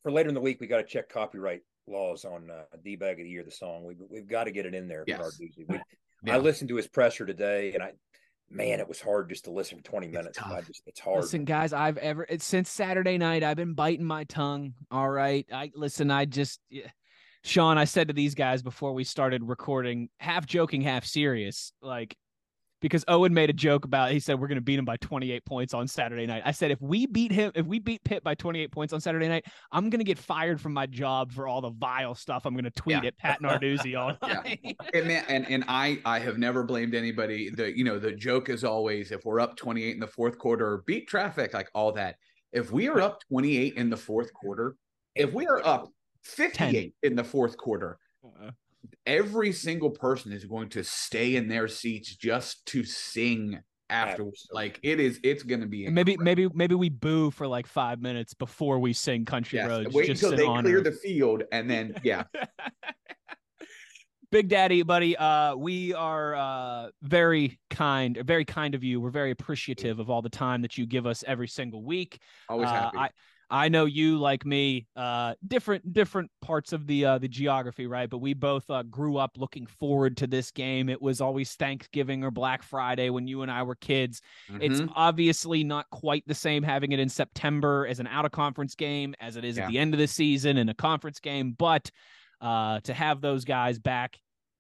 D: for later in the week we got to check copyright laws on uh, d-bag of the year the song. We, we've got to get it in there
G: yes.
D: we, yeah. I listened to his presser today, and I man, it was hard just to listen for 20 minutes.
G: It's,
D: just, it's hard.
B: Listen, guys, I've ever it's since Saturday night, I've been biting my tongue. All right. I listen, I just yeah. Sean, I said to these guys before we started recording, half joking, half serious, like because Owen made a joke about he said we're going to beat him by 28 points on Saturday night. I said if we beat him, if we beat Pitt by 28 points on Saturday night, I'm going to get fired from my job for all the vile stuff I'm going to tweet yeah. at Pat Narduzzi all night.
G: Yeah. and, and and I I have never blamed anybody. The you know the joke is always if we're up 28 in the fourth quarter, beat traffic like all that. If we are up 28 in the fourth quarter, if we are up 58 10. in the fourth quarter, uh-uh every single person is going to stay in their seats just to sing afterwards. Like it is, it's going to be
B: maybe, maybe, maybe we boo for like five minutes before we sing "Country
G: yes.
B: Roads."
G: Wait until they clear the field, and then yeah.
B: Big Daddy, buddy, uh, we are uh, very kind, very kind of you. We're very appreciative of all the time that you give us every single week.
G: Always
B: uh,
G: happy.
B: I, I know you like me, uh, different different parts of the uh, the geography, right? But we both uh, grew up looking forward to this game. It was always Thanksgiving or Black Friday when you and I were kids. Mm-hmm. It's obviously not quite the same having it in September as an out of conference game as it is yeah. at the end of the season in a conference game, but uh, to have those guys back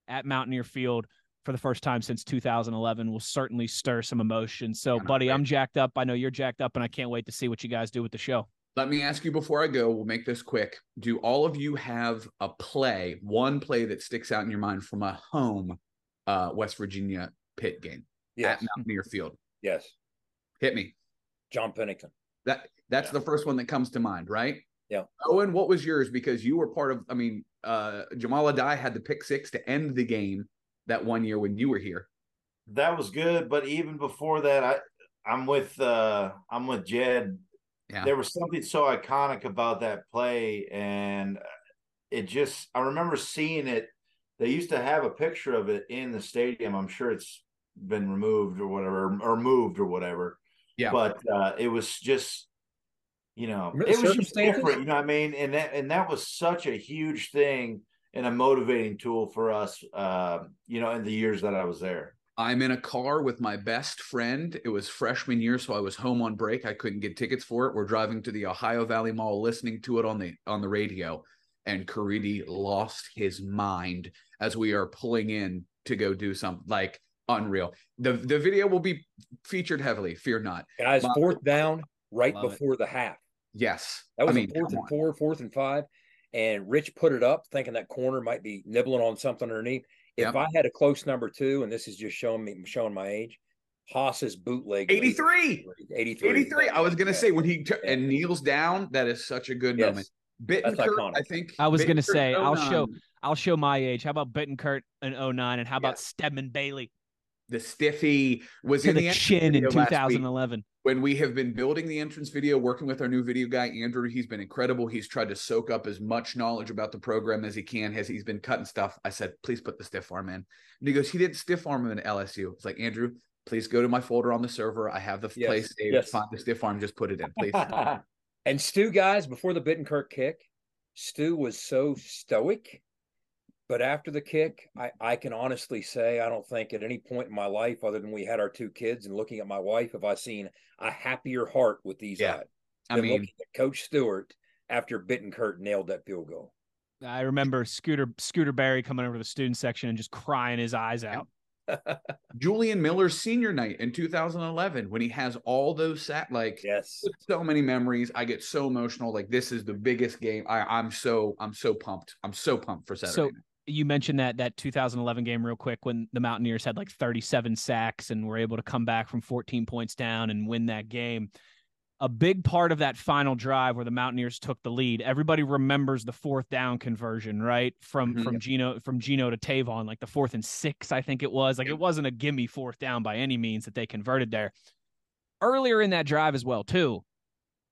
B: at Mountaineer Field for the first time since 2011 will certainly stir some emotion. So, buddy, I'm jacked up. I know you're jacked up, and I can't wait to see what you guys do with the show.
G: Let me ask you before I go, we'll make this quick. Do all of you have a play, one play that sticks out in your mind from a home uh, West Virginia Pitt game
D: yes.
G: at Mountaineer Field?
D: Yes.
G: Hit me.
D: John Pennington.
G: That that's
D: yeah.
G: the first one that comes to mind, right?
D: Yeah.
G: Owen, what was yours? Because you were part of, I mean, uh Jamal Adai had the pick six to end the game that one year when you were here.
C: That was good, but even before that, I I'm with uh I'm with Jed
G: yeah.
C: There was something so iconic about that play, and it just I remember seeing it. They used to have a picture of it in the stadium. I'm sure it's been removed or whatever, or moved or whatever.
G: Yeah.
C: But uh, it was just, you know, it was just different. You know what I mean? And that and that was such a huge thing and a motivating tool for us. Uh, you know, in the years that I was there.
G: I'm in a car with my best friend. It was freshman year, so I was home on break. I couldn't get tickets for it. We're driving to the Ohio Valley Mall, listening to it on the on the radio, and Caridi lost his mind as we are pulling in to go do something. Like unreal. The the video will be featured heavily. Fear not,
D: guys.
G: My-
D: fourth down, right
B: Love it.
D: before the half.
G: Yes,
D: That was
G: I mean,
D: fourth and four, fourth and five, and Rich put it up, thinking that corner might be nibbling on something underneath. If
G: Yep.
D: I had a close number two, and this is just showing me showing my age, Hoss's bootleg. lead.
G: 83.
D: 83.
G: 83. I was gonna
D: Yeah.
G: say when he t-
D: Yeah.
G: and kneels down, that is such a good
D: Yes.
G: moment. Bitancurt,
D: iconic.
G: I think.
B: I was gonna
G: Bitancurt
B: say, I'll show-
G: oh
B: I'll show my age. How about Bitancurt in 09 and how about
G: Yeah.
B: Stedman Bailey
G: the stiffy was
B: to
G: in
B: the,
G: the
B: chin in
G: video last week.
B: 2011?
G: when we have been building the entrance video, working with our new video guy, Andrew, he's been incredible. He's tried to soak up as much knowledge about the program as he can. As he's been cutting stuff, I said, please put the stiff arm in. And he goes, he didn't stiff arm him in LSU. It's like, Andrew, please go to my folder on the server. I have the
D: Yes,
G: place saved.
D: yes.
G: Find the stiff arm, just put it in, please.
D: And Stu, guys, before the Bitancurt kick, Stu was so stoic. But after the kick, I, I can honestly say I don't think at any point in my life, other than we had our two kids and looking at my wife, have I seen a happier heart with these
G: Yeah.
D: eyes
G: I mean,
D: looking at Coach Stewart after Bitancurt nailed that field goal.
B: I remember Scooter Scooter Berry coming over to the student section and just crying his eyes out.
G: Julian Miller's senior night in 2011 when he has all those sat like
D: Yes.
G: so many memories. I get so emotional. Like this is the biggest game. I, I'm so I'm so pumped. I'm so pumped for Saturday.
B: So-
G: night.
B: You mentioned that that 2011 game real quick when the Mountaineers had like 37 sacks and were able to come back from 14 points down and win that game. A big part of that final drive where the Mountaineers took the lead. Everybody remembers the fourth down conversion, right? From
G: Mhm.
B: from Geno from Geno to Tavon, like the fourth and six, I think it was. Like it wasn't a gimme fourth down by any means that they converted there. Earlier in that drive as well, too.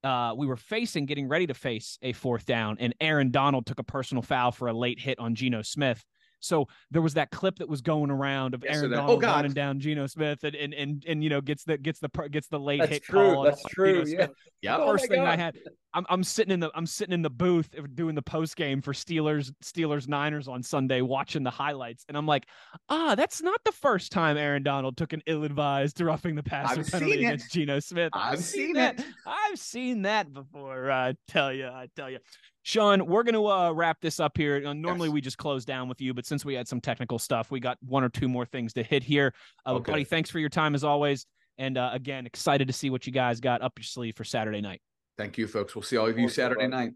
B: Uh, we were facing, getting ready to face a fourth down, and Aaron Donald took a personal foul for a late hit on Geno Smith. So there was that clip that was going around of
G: Yes,
B: Aaron
G: that- oh,
B: Donald
G: God.
B: running down Geno Smith and, and and and you know gets the gets the gets the late
D: That's
B: hit
D: true.
B: call.
D: That's true.
B: Geno
D: Yeah.
B: Smith.
G: Yep.
D: Oh
B: First thing I had, I'm I'm sitting in the I'm sitting in the booth doing the post game for Steelers Steelers Niners on Sunday, watching the highlights, and I'm like, ah, that's not the first time Aaron Donald took an ill-advised roughing the passer
G: I've
B: penalty
G: seen
B: against Geno Smith.
G: I've seen
B: that.
G: it.
B: I've seen that before. I tell you, I tell you. Sean, we're going to uh, wrap this up here. Uh, normally
G: Yes.
B: we just close down with you, but since we had some technical stuff, we got one or two more things to hit here. Uh,
G: Okay.
B: buddy, thanks for your time as always. And uh, again, excited to see what you guys got up your sleeve for Saturday night.
G: Thank you, folks. We'll see all of you Saturday night.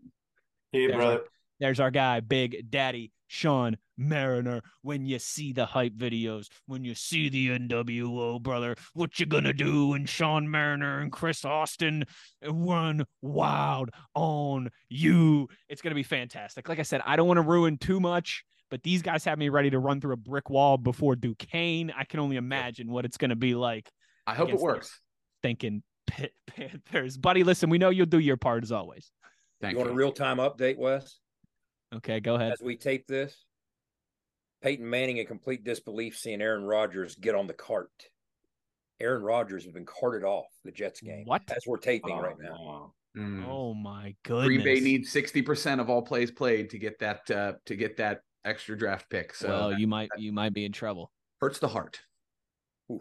C: Hey,
B: There's
C: brother.
B: There's our guy, Big Daddy Sean Mariner. When you see the hype videos, when you see the NWO, brother, what you gonna do when Sean Mariner and Chris Austin run wild on you? It's gonna be fantastic. Like I said, I don't want to ruin too much, but these guys have me ready to run through a brick wall before Duquesne. I can only imagine what it's gonna be like
G: I hope it works.
B: thinking Pitt Panthers. Buddy, listen, we know you'll do your part as always.
G: Thank
D: you
G: you.
D: want a real time update, Wes?
B: Okay, go ahead.
D: As we tape this, Peyton Manning in complete disbelief seeing Aaron Rodgers get on the cart. Aaron Rodgers has been carted off the Jets game.
B: What?
D: As we're taping
C: Oh,
D: right now.
C: wow.
G: Mm.
B: Oh my goodness.
G: Green Bay needs sixty percent of all plays played to get that uh, to get that extra draft pick. So
B: well,
G: that
B: you might you might be in trouble.
G: hurts the heart.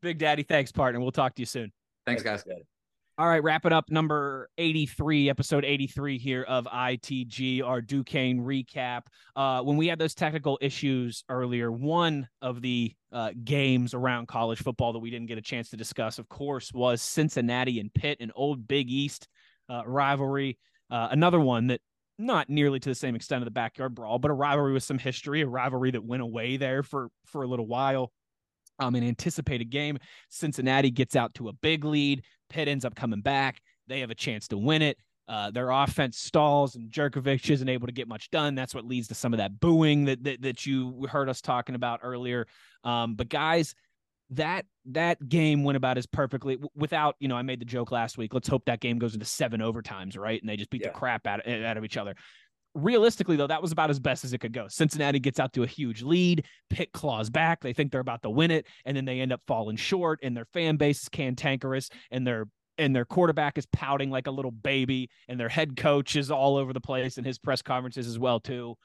B: Big Daddy, thanks, partner. We'll talk to you soon.
G: Thanks, guys.
D: Daddy.
B: All right, wrapping up number 83, episode 83 here of ITG, our Duquesne recap. Uh, when we had those technical issues earlier, one of the uh, games around college football that we didn't get a chance to discuss, of course, was Cincinnati and Pitt, an old Big East uh, rivalry. Uh, another one that not nearly to the same extent of the backyard brawl, but a rivalry with some history, a rivalry that went away there for for a little while. Um, an anticipated game. Cincinnati gets out to a big lead. Pitt ends up coming back. They have a chance to win it. Uh, their offense stalls, and Jurkovec isn't able to get much done. That's what leads to some of that booing that that, that you heard us talking about earlier. Um, but guys, that that game went about as perfectly without you know. I made the joke last week. Let's hope that game goes into seven overtimes, right? And they just beat
D: Yeah.
B: the crap out of, out of each other. Realistically, though, that was about as best as it could go. Cincinnati gets out to a huge lead. Pitt claws back. They think they're about to win it, and then they end up falling short. And their fan base is cantankerous, and their and their quarterback is pouting like a little baby, and their head coach is all over the place in his press conferences as well too.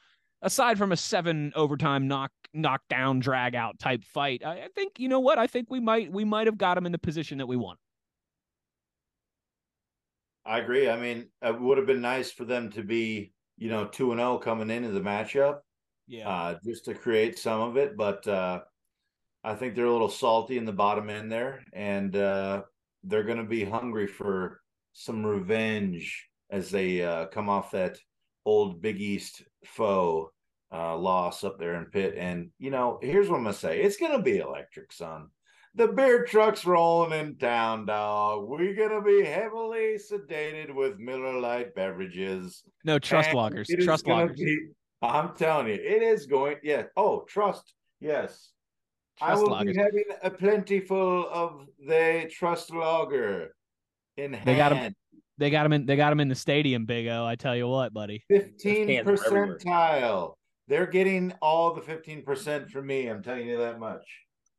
B: Aside from a seven overtime knock knockdown drag out type fight, I, I think you know what I think we might we might have got him in the position that we want.
C: I agree. I mean, it would have been nice for them to be, you know, two and zero coming into the matchup,
B: Yeah,
C: uh, just to create some of it. But uh, I think they're a little salty in the bottom end there, and uh, they're going to be hungry for some revenge as they uh, come off that old Big East foe uh, loss up there in Pitt. And you know, here's what I'm gonna say: it's going to be electric, son. The beer truck's rolling in town, dog. We're gonna be heavily sedated with Miller Lite beverages.
B: No trust
C: And
B: loggers. Trust
C: gonna
B: loggers.
C: be- I'm telling you, it is going. Yeah. Oh, trust. Yes. I
B: Trust
C: will
B: loggers.
C: be having a plentiful of the trust logger in
B: They got 'em-
C: hand.
B: They got them in. They got them in the stadium, Big O. I tell you what, buddy.
C: Fifteen
D: cans
C: percentile. They're getting all the fifteen percent from me. I'm telling you that much,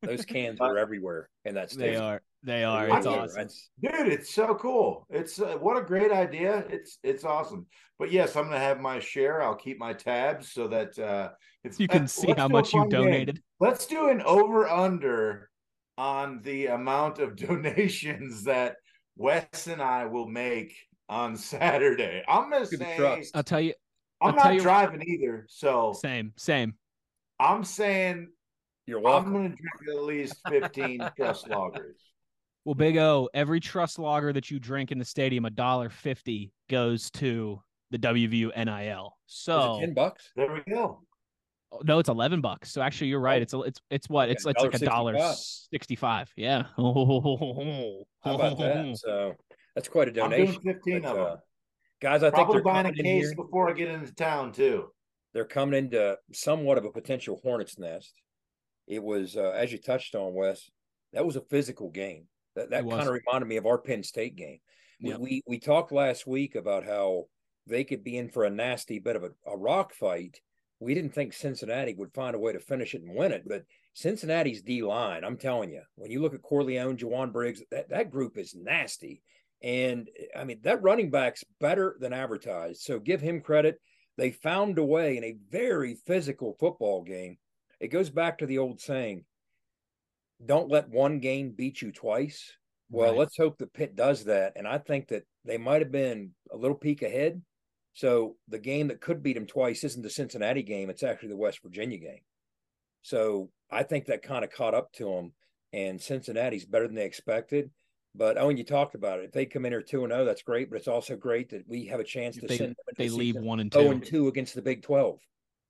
D: Those cans are everywhere in that
B: state.
D: They
B: are. They are. It's
C: get it.
B: awesome.
D: That's-
C: dude. It's so cool. It's uh, what a great idea. It's it's awesome. But yes, I'm gonna have my share. I'll keep my tabs so that uh, if
B: You can
C: uh,
B: see how much you
C: fun game.
B: donated.
C: Let's do an over under on the amount of donations that Wes and I will make on Saturday. I'm gonna
D: Good
C: say
D: trust.
B: I'll tell you.
C: I'm
B: I'll
C: not
B: you-
C: driving either, so
B: Same. Same.
C: I'm saying
D: You're
C: I'm gonna drink at least 15 trust loggers.
B: Well, Big O, every trust logger that you drink in the stadium, a dollar fifty goes to the WVU NIL.
D: Is
B: So
D: it ten bucks?
C: There we go.
B: no, it's eleven bucks. So actually, you're right.
D: Oh.
B: It's a, it's it's what? It's
D: Okay,
B: it's like a dollar sixty-five. Yeah.
D: How about that? So that's quite a
C: I'm doing
D: donation.
C: 15
D: But,
C: of them.
D: uh, guys, I think they're
C: buying a case before I get into town too.
D: They're coming into somewhat of a potential hornet's nest. It was, uh, as you touched on, Wes. That was a physical game. That that kind of reminded me of our Penn State game. We, we we talked last week about how they could be in for a nasty bit of a, a rock fight. We didn't think Cincinnati would find a way to finish it and win it, but Cincinnati's D line, I'm telling you, when you look at Corleone, Jowon Briggs, that, that group is nasty. And I mean, that running back's better than advertised. So give him credit. They found a way in a very physical football game. It goes back to the old saying don't let one game beat you twice. Well,
B: Right.
D: let's hope that Pitt does that. And I think that they might have been a little peak ahead. So the game that could beat them twice isn't the Cincinnati game, it's actually the West Virginia game. So I think that kind of caught up to them. And Cincinnati's better than they expected. But Owen, you talked about it. If they come in here 2 and 0, that's great. But it's also great that we have a chance
B: If
D: to
B: they-
D: send them
B: They leave one and
D: oh
B: two.
D: and 2 against the Big 12.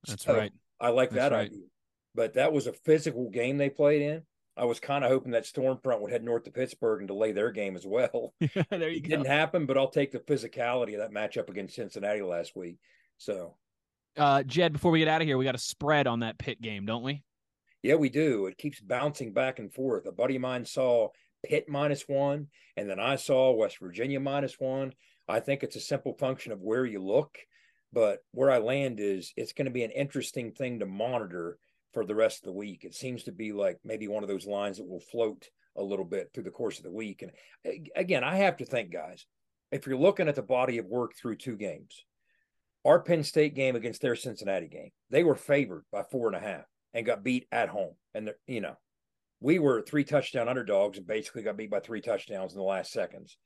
B: That's
D: So,
B: right.
D: I like
B: That's
D: that
B: right.
D: idea. But that was a physical game they played in. I was kind of hoping that Stormfront would head north to Pittsburgh and delay their game as well.
B: there you
D: It
B: go.
D: didn't happen, but I'll take the physicality of that matchup against Cincinnati last week. So,
B: Uh, Jed, before we get out of here, we got a spread on that Pitt game, don't we?
D: yeah, we do. It keeps bouncing back and forth. A buddy of mine saw Pitt minus one, and then I saw West Virginia minus one. I think it's a simple function of where you look, but where I land is it's going to be an interesting thing to monitor for the rest of the week. It seems to be like maybe one of those lines that will float a little bit through the course of the week. And again, I have to think, guys, if you're looking at the body of work through two games, our Penn State game against their Cincinnati game, they were favored by four and a half and got beat at home. And you know, we were three touchdown underdogs and basically got beat by three touchdowns in the last seconds.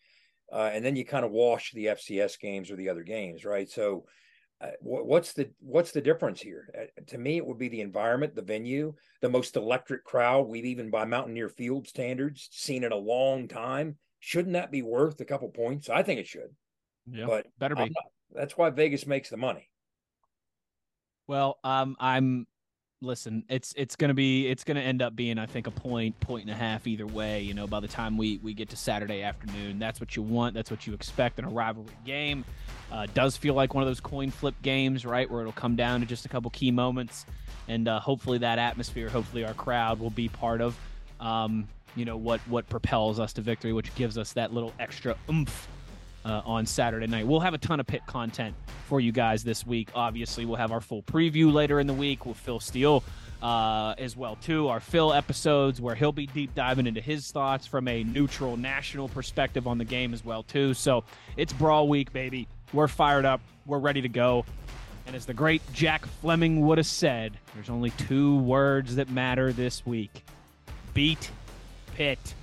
D: Uh, and then you kind of wash the FCS games or the other games, right? So, what's the what's the difference here? Uh, to me, it would be the environment, the venue, the most electric crowd we've even by Mountaineer Field standards seen in a long time. Shouldn't that be worth a couple points? I think it should,
B: Yeah.
D: but
B: Better be.
D: Not- that's why Vegas makes the money.
B: Well, um, I'm listen. It's it's gonna be it's gonna end up being I think a point point and a half either way. You know, by the time we we get to Saturday afternoon, that's what you want. That's what you expect in a rivalry game. Uh, does feel like one of those coin flip games, right, where it'll come down to just a couple key moments, and uh, hopefully that atmosphere, hopefully our crowd will be part of, um, you know, what what propels us to victory, which gives us that little extra oomph uh, on Saturday night. We'll have a ton of Pitt content for you guys this week. Obviously, we'll have our full preview later in the week with Phil Steele uh, as well too. Our Phil episodes where he'll be deep diving into his thoughts from a neutral national perspective on the game as well too. So it's Brawl Week, baby. We're fired up. We're ready to go. And as the great Jack Fleming would have said, there's only two words that matter this week: beat Pitt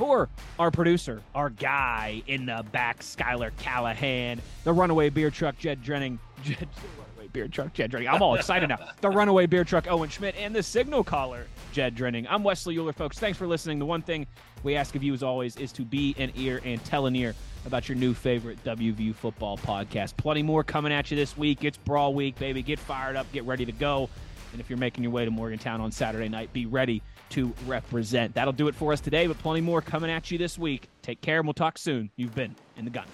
B: for our producer, our guy in the back, Skylar Callahan, the runaway beer truck, Jed Drenning, Jed, runaway beer truck, Jed Drenning. I'm all excited now. The runaway beer truck, Owen Schmidt, and the signal caller, Jed Drenning. I'm Wesley Euler, folks. Thanks for listening. The one thing we ask of you, as always, is to be an ear and tell an ear about your new favorite WVU football podcast. Plenty more coming at you this week. It's Brawl Week, baby. Get fired up, get ready to go. And if you're making your way to Morgantown on Saturday night, be ready to represent. That'll do it for us today, but plenty more coming at you this week. Take care, and we'll talk soon. You've been in the gun.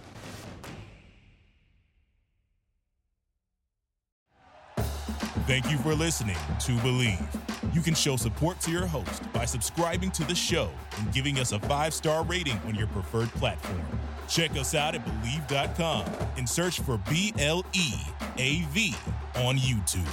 A: Thank you for listening to Bleav. You can show support to your host by subscribing to the show and giving us a five star rating on your preferred platform. Check us out at Bleav.com and search for B L E A V on YouTube.